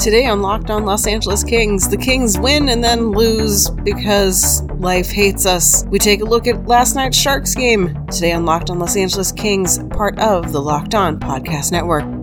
Today on Locked On Los Angeles Kings, the Kings win and then lose because life hates us. We take a look at last night's Sharks game. Today on Locked On Los Angeles Kings, part of the Locked On Podcast Network.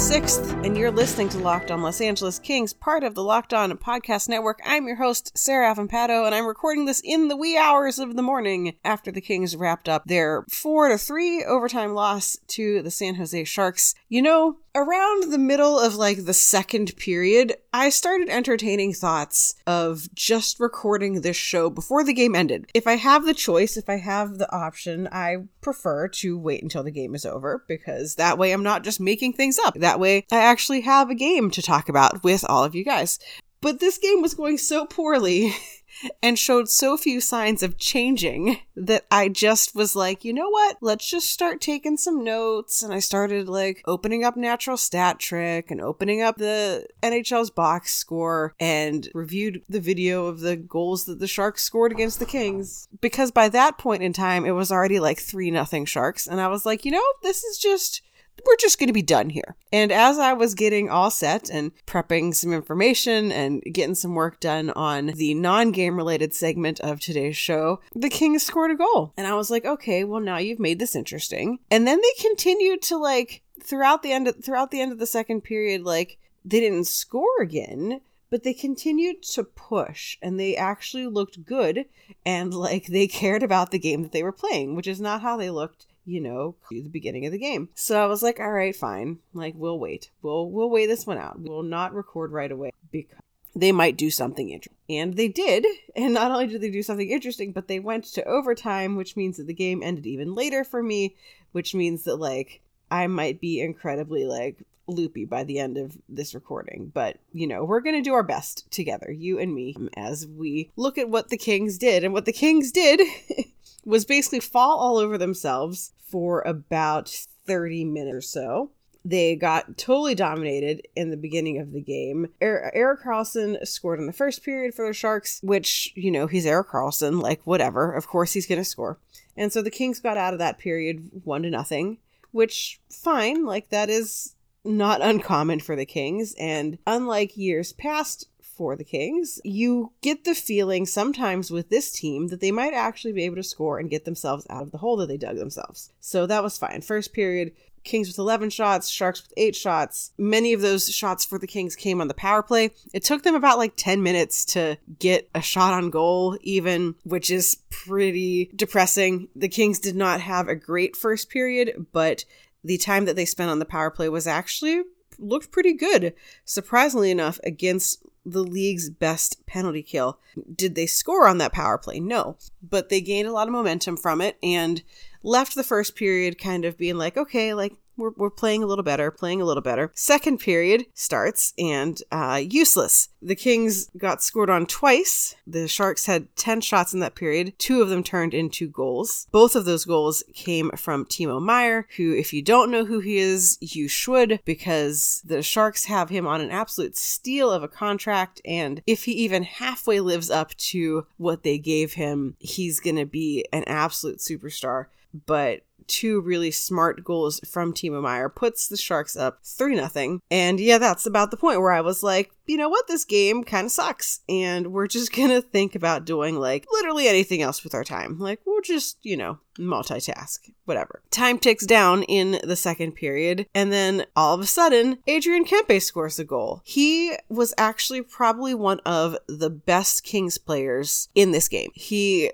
26th, and you're listening to Locked On Los Angeles Kings, part of the Locked On Podcast Network. I'm your host, Sarah Avampato, and I'm recording this in the wee hours of the morning after the Kings wrapped up their 4 to 3 overtime loss to the San Jose Sharks. You know, around the middle of like the second period, I started entertaining thoughts of just recording this show before the game ended. If I have the choice, if I have the option, I prefer to wait until the game is over because that way I'm not just making things up. That way I actually have a game to talk about with all of you guys. But this game was going so poorly and showed so few signs of changing that I just was like, you know what? Let's just start taking some notes. And I started like opening up Natural Stat Trick and opening up the NHL's box score and reviewed the video of the goals that the Sharks scored against the Kings. Because by that point in time, it was already like 3 nothing Sharks. And I was like, you know, this is just we're just going to be done here. And as I was getting all set and prepping some information and getting some work done on the non game related segment of today's show, the Kings scored a goal. And I was like, okay, well, now you've made this interesting. And then they continued to like, throughout the end of, throughout the end of the second period, like, they didn't score again but they continued to push and they actually looked good and like they cared about the game that they were playing, which is not how they looked you know, the beginning of the game. So I was like, all right, fine. Like we'll wait. We'll we'll wait this one out. We'll not record right away because they might do something interesting. And they did. And not only did they do something interesting, but they went to overtime, which means that the game ended even later for me, which means that like I might be incredibly like loopy by the end of this recording. But, you know, we're going to do our best together, you and me, as we look at what the Kings did. And what the Kings did was basically fall all over themselves for about 30 minutes or so. They got totally dominated in the beginning of the game. Er- Karlsson scored in the first period for the Sharks, which, you know, he's Erik Karlsson, like whatever. Of course he's going to score. And so the Kings got out of that period 1 to nothing, which fine, like that is not uncommon for the Kings and unlike years past for the Kings, you get the feeling sometimes with this team that they might actually be able to score and get themselves out of the hole that they dug themselves. So that was fine. First period, Kings with 11 shots, Sharks with 8 shots. Many of those shots for the Kings came on the power play. It took them about like 10 minutes to get a shot on goal, even, which is pretty depressing. The Kings did not have a great first period, but the time that they spent on the power play was actually looked pretty good, surprisingly enough, against the league's best penalty kill. Did they score on that power play? No, but they gained a lot of momentum from it and left the first period kind of being like, okay, like we're, we're playing a little better, playing a little better. Second period starts and uh, useless. The Kings got scored on twice. The Sharks had 10 shots in that period. Two of them turned into goals. Both of those goals came from Timo Meier, who, if you don't know who he is, you should because the Sharks have him on an absolute steal of a contract. And if he even halfway lives up to what they gave him, he's going to be an absolute superstar. But two really smart goals from Timo Meier puts the Sharks up 3 nothing. And yeah, that's about the point where I was like, you know what, this game kind of sucks. And we're just going to think about doing like literally anything else with our time. Like, we'll just, you know, multitask, whatever. Time ticks down in the second period. And then all of a sudden, Adrian Kempe scores a goal. He was actually probably one of the best Kings players in this game. He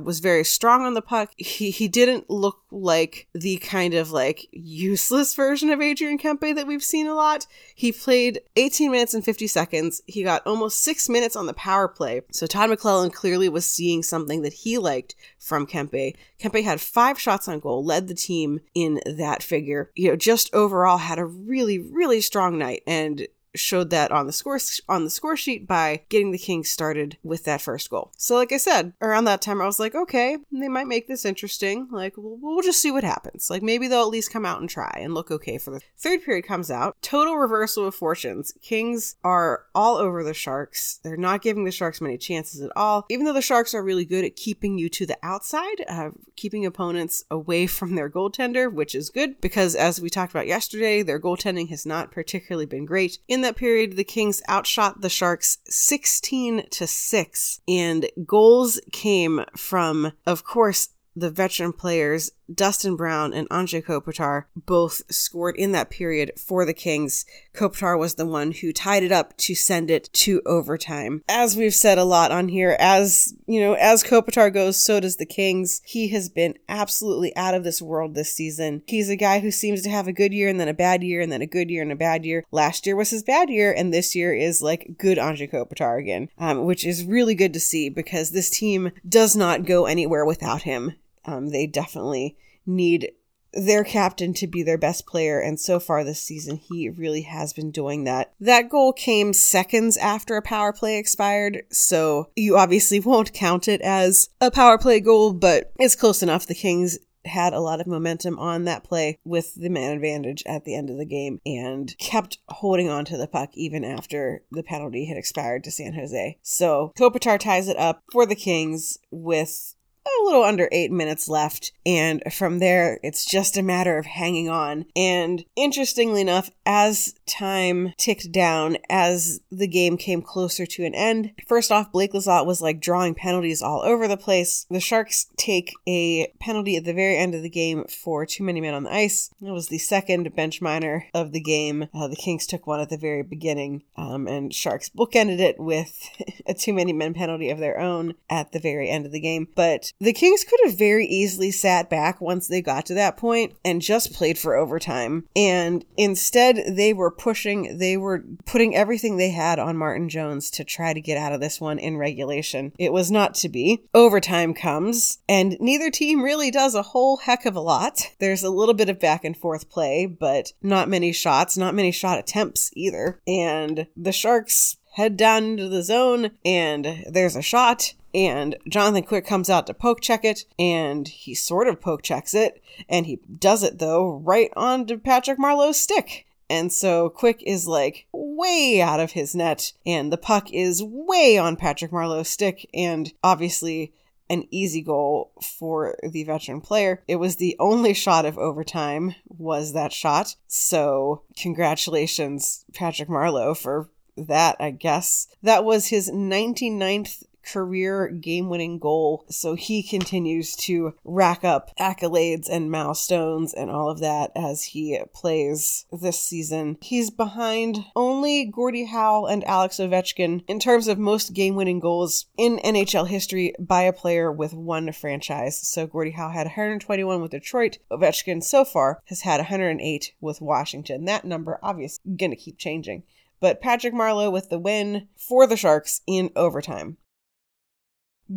was very strong on the puck. He he didn't look like the kind of like useless version of Adrian Kempe that we've seen a lot. He played 18 minutes and 50 seconds. He got almost 6 minutes on the power play. So Todd McLellan clearly was seeing something that he liked from Kempe. Kempe had 5 shots on goal, led the team in that figure. You know, just overall had a really really strong night and showed that on the score on the score sheet by getting the Kings started with that first goal. So, like I said, around that time, I was like, okay, they might make this interesting. Like, we'll, we'll just see what happens. Like, maybe they'll at least come out and try and look okay for the third period comes out. Total reversal of fortunes. Kings are all over the Sharks. They're not giving the Sharks many chances at all. Even though the Sharks are really good at keeping you to the outside, uh, keeping opponents away from their goaltender, which is good because, as we talked about yesterday, their goaltending has not particularly been great. In that period, the Kings outshot the Sharks 16 to 6, and goals came from, of course, the veteran players Dustin Brown and Anze Kopitar both scored in that period for the Kings. Kopitar was the one who tied it up to send it to overtime. As we've said a lot on here, as you know, as Kopitar goes, so does the Kings. He has been absolutely out of this world this season. He's a guy who seems to have a good year and then a bad year and then a good year and a bad year. Last year was his bad year, and this year is like good Anze Kopitar again, um, which is really good to see because this team does not go anywhere without him. Um, they definitely need their captain to be their best player, and so far this season, he really has been doing that. That goal came seconds after a power play expired, so you obviously won't count it as a power play goal, but it's close enough. The Kings had a lot of momentum on that play with the man advantage at the end of the game and kept holding on to the puck even after the penalty had expired to San Jose. So Kopitar ties it up for the Kings with a little under eight minutes left. And from there, it's just a matter of hanging on. And interestingly enough, as time ticked down, as the game came closer to an end, first off, Blake Lizotte was like drawing penalties all over the place. The Sharks take a penalty at the very end of the game for too many men on the ice. It was the second bench minor of the game. Uh, the Kings took one at the very beginning, um, and Sharks bookended it with a too many men penalty of their own at the very end of the game. But the Kings could have very easily sat back once they got to that point and just played for overtime. And instead, they were pushing, they were putting everything they had on Martin Jones to try to get out of this one in regulation. It was not to be. Overtime comes, and neither team really does a whole heck of a lot. There's a little bit of back and forth play, but not many shots, not many shot attempts either. And the Sharks head down into the zone and there's a shot and Jonathan Quick comes out to poke check it, and he sort of poke checks it, and he does it though right onto Patrick Marleau's stick. And so Quick is like way out of his net, and the puck is way on Patrick Marleau's stick, and obviously an easy goal for the veteran player. It was the only shot of overtime was that shot. So congratulations, Patrick Marleau, for that, I guess. That was his 99th career game winning goal. So he continues to rack up accolades and milestones and all of that as he plays this season. He's behind only Gordie Howe and Alex Ovechkin in terms of most game winning goals in NHL history by a player with one franchise. So Gordie Howe had 121 with Detroit. Ovechkin so far has had 108 with Washington. That number obviously going to keep changing but Patrick Marleau with the win for the Sharks in overtime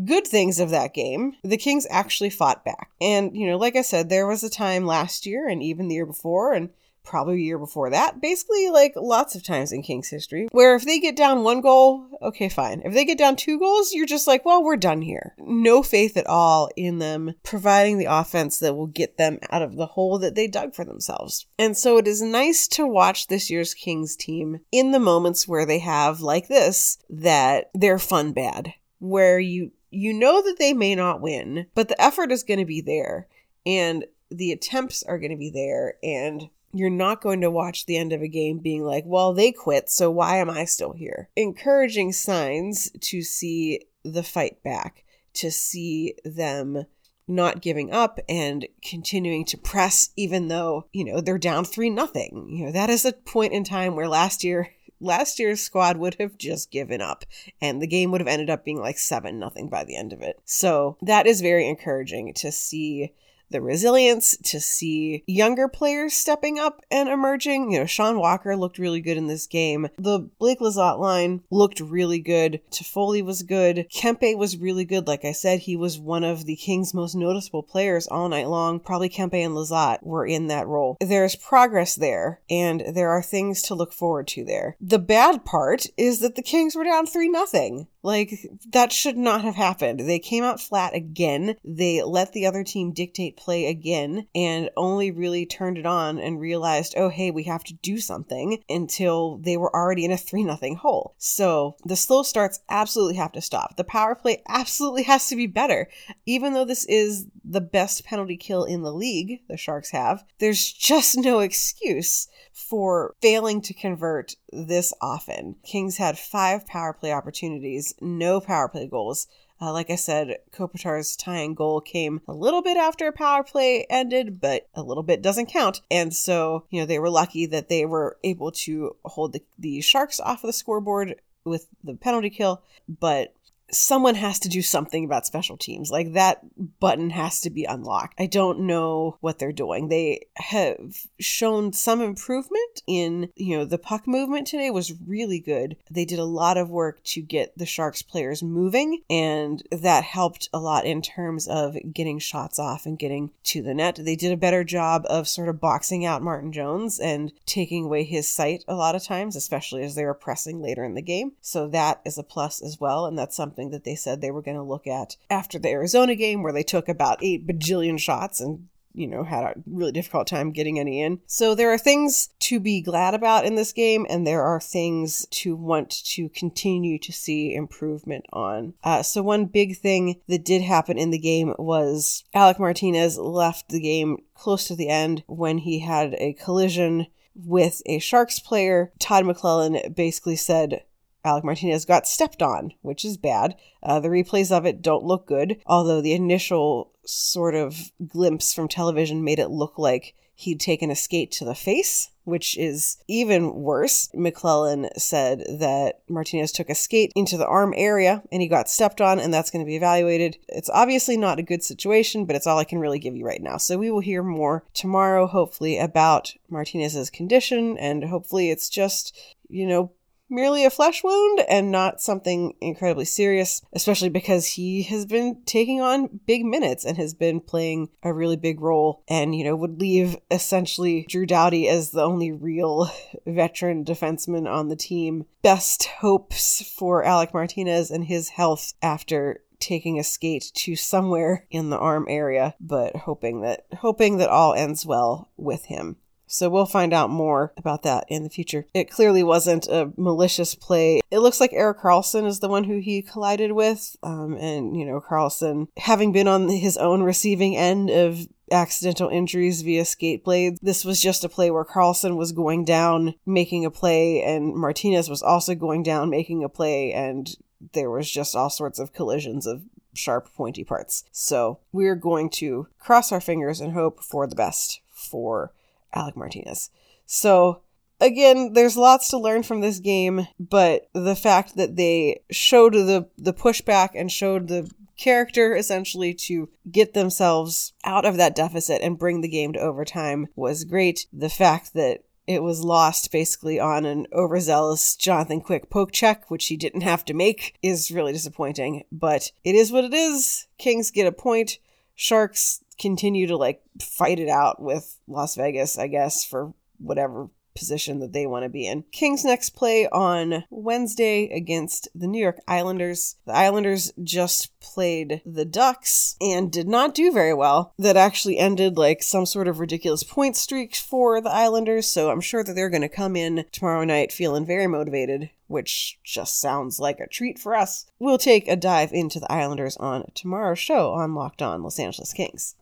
good things of that game, the Kings actually fought back. And, you know, like I said, there was a time last year and even the year before and probably a year before that, basically like lots of times in Kings history, where if they get down one goal, okay, fine. If they get down two goals, you're just like, well, we're done here. No faith at all in them providing the offense that will get them out of the hole that they dug for themselves. And so it is nice to watch this year's Kings team in the moments where they have, like this, that they're fun bad, where you you know that they may not win, but the effort is going to be there and the attempts are going to be there and you're not going to watch the end of a game being like, well, they quit, so why am I still here? Encouraging signs to see the fight back, to see them not giving up and continuing to press even though, you know, they're down 3 nothing. You know, that is a point in time where last year last year's squad would have just given up and the game would have ended up being like 7 nothing by the end of it. So that is very encouraging to see the resilience, to see younger players stepping up and emerging. You know, Sean Walker looked really good in this game. The Blake Lizotte line looked really good. Toffoli was good. Kempe was really good. Like I said, he was one of the Kings' most noticeable players all night long. Probably Kempe and Lizotte were in that role. There's progress there, and there are things to look forward to there. The bad part is that the Kings were down 3 nothing. Like, that should not have happened. They came out flat again. They let the other team dictate play again and only really turned it on and realized, oh, hey, we have to do something until they were already in a 3 nothing hole. So the slow starts absolutely have to stop. The power play absolutely has to be better. Even though this is the best penalty kill in the league, the Sharks have, there's just no excuse for failing to convert this often. Kings had five power play opportunities, no power play goals. Uh, like I said, Kopitar's tying goal came a little bit after a power play ended, but a little bit doesn't count. And so, you know, they were lucky that they were able to hold the, the Sharks off of the scoreboard with the penalty kill. But someone has to do something about special teams. Like that button has to be unlocked. I don't know what they're doing. They have shown some improvement in, you know, the puck movement today was really good. They did a lot of work to get the Sharks players moving, and that helped a lot in terms of getting shots off and getting to the net. They did a better job of sort of boxing out Martin Jones and taking away his sight a lot of times, especially as they were pressing later in the game. So that is a plus as well, and that's something something that they said they were going to look at after the Arizona game, where they took about eight bajillion shots and you know, had a really difficult time getting any in. So there are things to be glad about in this game, and there are things to want to continue to see improvement on. Uh, so one big thing that did happen in the game was Alec Martinez left the game close to the end when he had a collision with a Sharks player. Todd McLellan basically said, Alec Martinez got stepped on, which is bad. Uh, the replays of it don't look good, although the initial sort of glimpse from television made it look like he'd taken a skate to the face, which is even worse. McLellan said that Martinez took a skate into the arm area and he got stepped on, and that's going to be evaluated. It's obviously not a good situation, but it's all I can really give you right now. So we will hear more tomorrow, hopefully, about Martinez's condition, and hopefully it's just, you know, merely a flesh wound and not something incredibly serious, especially because he has been taking on big minutes and has been playing a really big role and, you know, would leave essentially Drew Doughty as the only real veteran defenseman on the team. Best hopes for Alec Martinez and his health after taking a skate to somewhere in the arm area, but hoping that hoping that all ends well with him. So we'll find out more about that in the future. It clearly wasn't a malicious play. It looks like Erik Karlsson is the one who he collided with. Um, and, you know, Karlsson, having been on his own receiving end of accidental injuries via skate blades. This was just a play where Karlsson was going down, making a play, and Martinez was also going down, making a play, and there was just all sorts of collisions of sharp, pointy parts. So we're going to cross our fingers and hope for the best for Alec Martinez. So again, there's lots to learn from this game, but the fact that they showed the the pushback and showed the character essentially to get themselves out of that deficit and bring the game to overtime was great. The fact that it was lost basically on an overzealous Jonathan Quick poke check, which he didn't have to make, is really disappointing. But it is what it is. Kings get a point. Sharks continue to like fight it out with Las Vegas, I guess, for whatever position that they want to be in. Kings next play on Wednesday against the New York Islanders. The Islanders just played the Ducks and did not do very well. That actually ended like some sort of ridiculous point streak for the Islanders, so I'm sure that they're going to come in tomorrow night feeling very motivated which just sounds like a treat for us. We'll take a dive into the Islanders on tomorrow's show on Locked On Los Angeles Kings.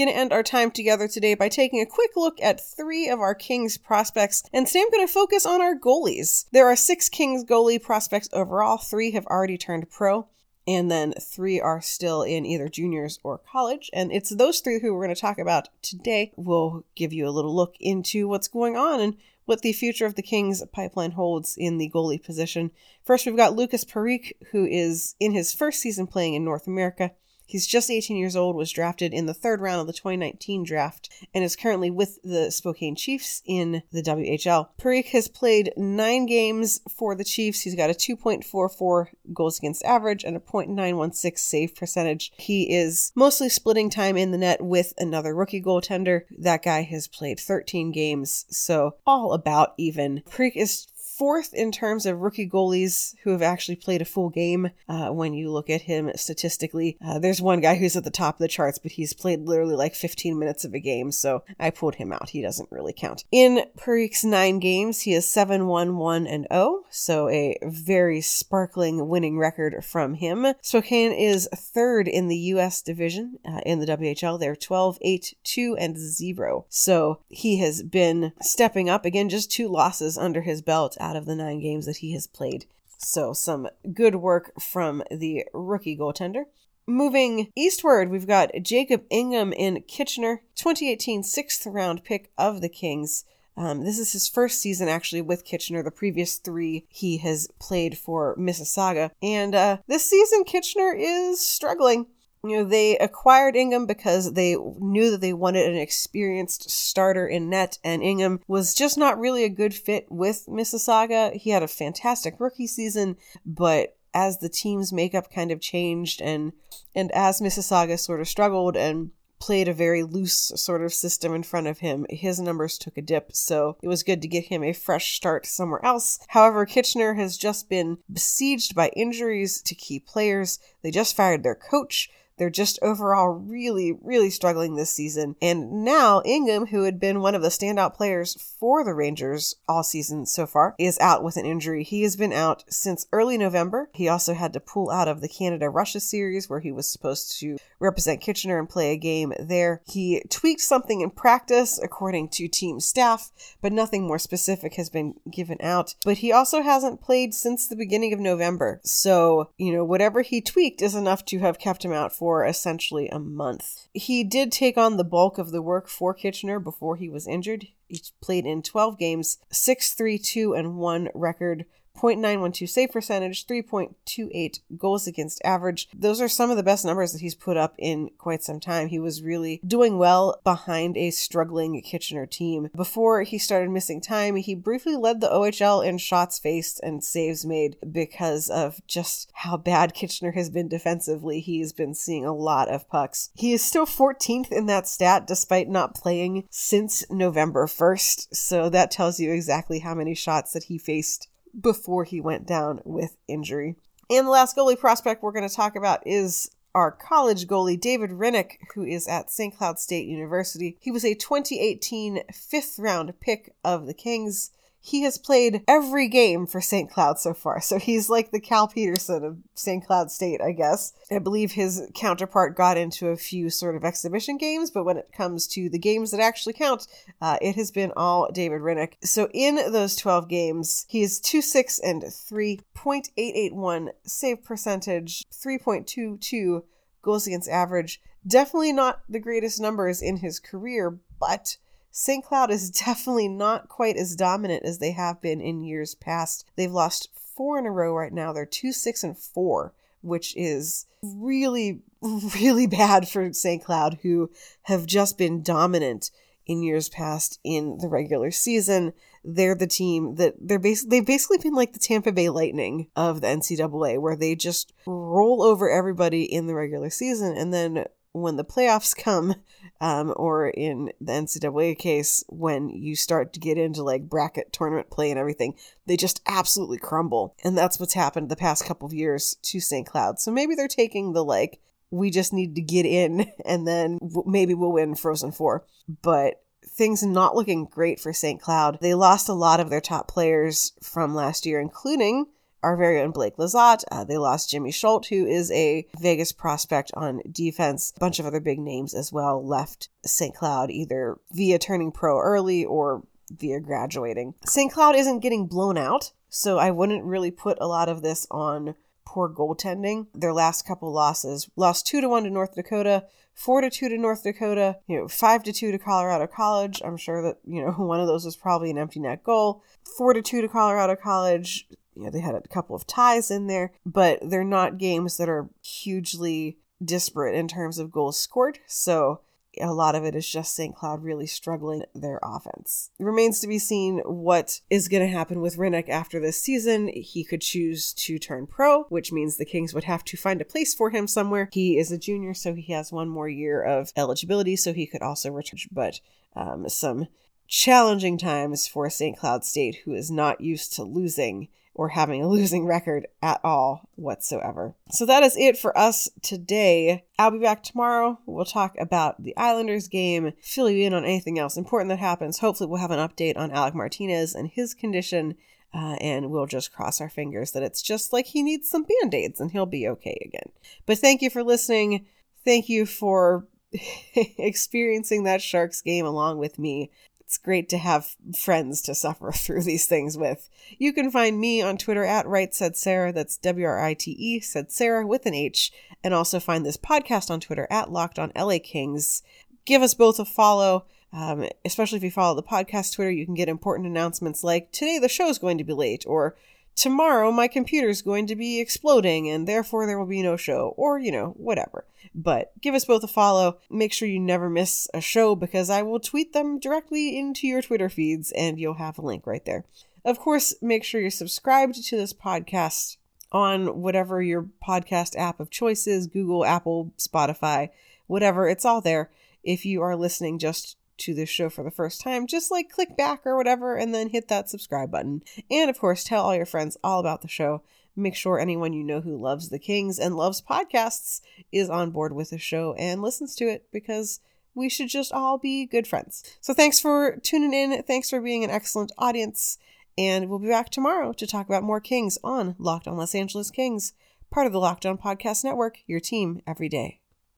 Going to end our time together today by taking a quick look at three of our Kings prospects, and today I'm going to focus on our goalies. There are six Kings goalie prospects overall, three have already turned pro and then three are still in either juniors or college. And it's those three who we're going to talk about today. We'll give you a little look into what's going on and what the future of the Kings pipeline holds in the goalie position. First, we've got Lukas Parik, who is in his first season playing in North America. He's just 18 years old, was drafted in the third round of the 2019 draft, and is currently with the Spokane Chiefs in the WHL. Parik has played nine games for the Chiefs. He's got a 2.44 goals against average and a .916 save percentage. He is mostly splitting time in the net with another rookie goaltender. That guy has played 13 games, so all about even. Parik is fourth in terms of rookie goalies who have actually played a full game uh, when you look at him statistically. Uh, there's one guy who's at the top of the charts, but he's played literally like 15 minutes of a game, so I pulled him out. He doesn't really count. In Parik's nine games, he is 7 1 1 and 0, so a very sparkling winning record from him. Spokane is third in the U.S. division uh, in the WHL. They're 12 8 2 and 0. So he has been stepping up again, just two losses under his belt out of the nine games that he has played. So, some good work from the rookie goaltender. Moving eastward, we've got Jacob Ingham in Kitchener, 2018 sixth round pick of the Kings. Um, this is his first season actually with Kitchener. The previous three he has played for Mississauga. And uh, this season, Kitchener is struggling you know, they acquired Ingham because they knew that they wanted an experienced starter in net, and Ingham was just not really a good fit with Mississauga. He had a fantastic rookie season, but as the team's makeup kind of changed and and as Mississauga sort of struggled and played a very loose sort of system in front of him, his numbers took a dip, so it was good to get him a fresh start somewhere else. However, Kitchener has just been besieged by injuries to key players. They just fired their coach. They're just overall really, really struggling this season. And now Ingham, who had been one of the standout players for the Rangers all season so far, is out with an injury. He has been out since early November. He also had to pull out of the Canada Russia series where he was supposed to represent Kitchener and play a game there. He tweaked something in practice, according to team staff, but nothing more specific has been given out. But he also hasn't played since the beginning of November. So, you know, whatever he tweaked is enough to have kept him out for for essentially a month. He did take on the bulk of the work for Kitchener before he was injured. He played in 12 games, 6 3 2 and 1 record 0.912 save percentage, 3.28 goals against average. Those are some of the best numbers that he's put up in quite some time. He was really doing well behind a struggling Kitchener team. Before he started missing time, he briefly led the OHL in shots faced and saves made because of just how bad Kitchener has been defensively. He's been seeing a lot of pucks. He is still 14th in that stat despite not playing since November 1st, so that tells you exactly how many shots that he faced before he went down with injury. And the last goalie prospect we're going to talk about is our college goalie, David Hrenak, who is at St. Cloud State University. He was a 2018 fifth round pick of the Kings he has played every game for St. Cloud so far. So he's like the Cal Petersen of St. Cloud State, I guess. I believe his counterpart got into a few sort of exhibition games, but when it comes to the games that actually count, uh, it has been all David Hrenak. So in those 12 games, he is 2 6 and 3.881 save percentage, 3.22 goals against average. Definitely not the greatest numbers in his career, but St. Cloud is definitely not quite as dominant as they have been in years past. They've lost four in a row right now. They're two, six, and four, which is really, really bad for St. Cloud, who have just been dominant in years past in the regular season. They're the team that they're basically they've basically been like the Tampa Bay Lightning of the NCAA, where they just roll over everybody in the regular season, and then when the playoffs come, um, or in the NCAA case, when you start to get into like bracket tournament play and everything, they just absolutely crumble. And that's what's happened the past couple of years to St. Cloud. So maybe they're taking the like, we just need to get in and then maybe we'll win Frozen Four. But things not looking great for St. Cloud. They lost a lot of their top players from last year, including our very own Blake Lizotte. Uh, they lost Jimmy Schuldt, who is a Vegas prospect on defense. A bunch of other big names as well left St. Cloud either via turning pro early or via graduating. St. Cloud isn't getting blown out, so I wouldn't really put a lot of this on poor goaltending. Their last couple losses lost 2 to 1 to North Dakota, 4 to 2 to North Dakota, you know, 5 to 2 to Colorado College. I'm sure that, you know, one of those was probably an empty net goal. 4 to 2 to Colorado College, you know, they had a couple of ties in there, but they're not games that are hugely disparate in terms of goals scored. So a lot of it is just St. Cloud really struggling their offense. It remains to be seen what is going to happen with Hrenak after this season. He could choose to turn pro, which means the Kings would have to find a place for him somewhere. He is a junior, so he has one more year of eligibility, so he could also return. But um, some challenging times for St. Cloud State, who is not used to losing or having a losing record at all whatsoever. So that is it for us today. I'll be back tomorrow. We'll talk about the Islanders game, fill you in on anything else important that happens. Hopefully, we'll have an update on Alec Martinez and his condition. Uh, and we'll just cross our fingers that it's just like he needs some band aids and he'll be okay again. But thank you for listening. Thank you for experiencing that Sharks game along with me it's great to have friends to suffer through these things with. You can find me on Twitter at Right Said Sarah. That's W R I T E said Sarah with an H, and also find this podcast on Twitter at Locked On LA Kings. Give us both a follow. Um, especially if you follow the podcast Twitter, you can get important announcements like today the show is going to be late, or tomorrow my computer's going to be exploding and therefore there will be no show, or, you know, whatever. But give us both a follow. Make sure you never miss a show because I will tweet them directly into your Twitter feeds and you'll have a link right there. Of course, make sure you're subscribed to this podcast on whatever your podcast app of choice is Google, Apple, Spotify, whatever. It's all there. If you are listening just to this show for the first time, just like click back or whatever and then hit that subscribe button. And of course, tell all your friends all about the show. Make sure anyone you know who loves the Kings and loves podcasts is on board with the show and listens to it because we should just all be good friends. So thanks for tuning in. Thanks for being an excellent audience. And we'll be back tomorrow to talk about more Kings on Locked on Los Angeles Kings, part of the Locked On Podcast Network, your team every day.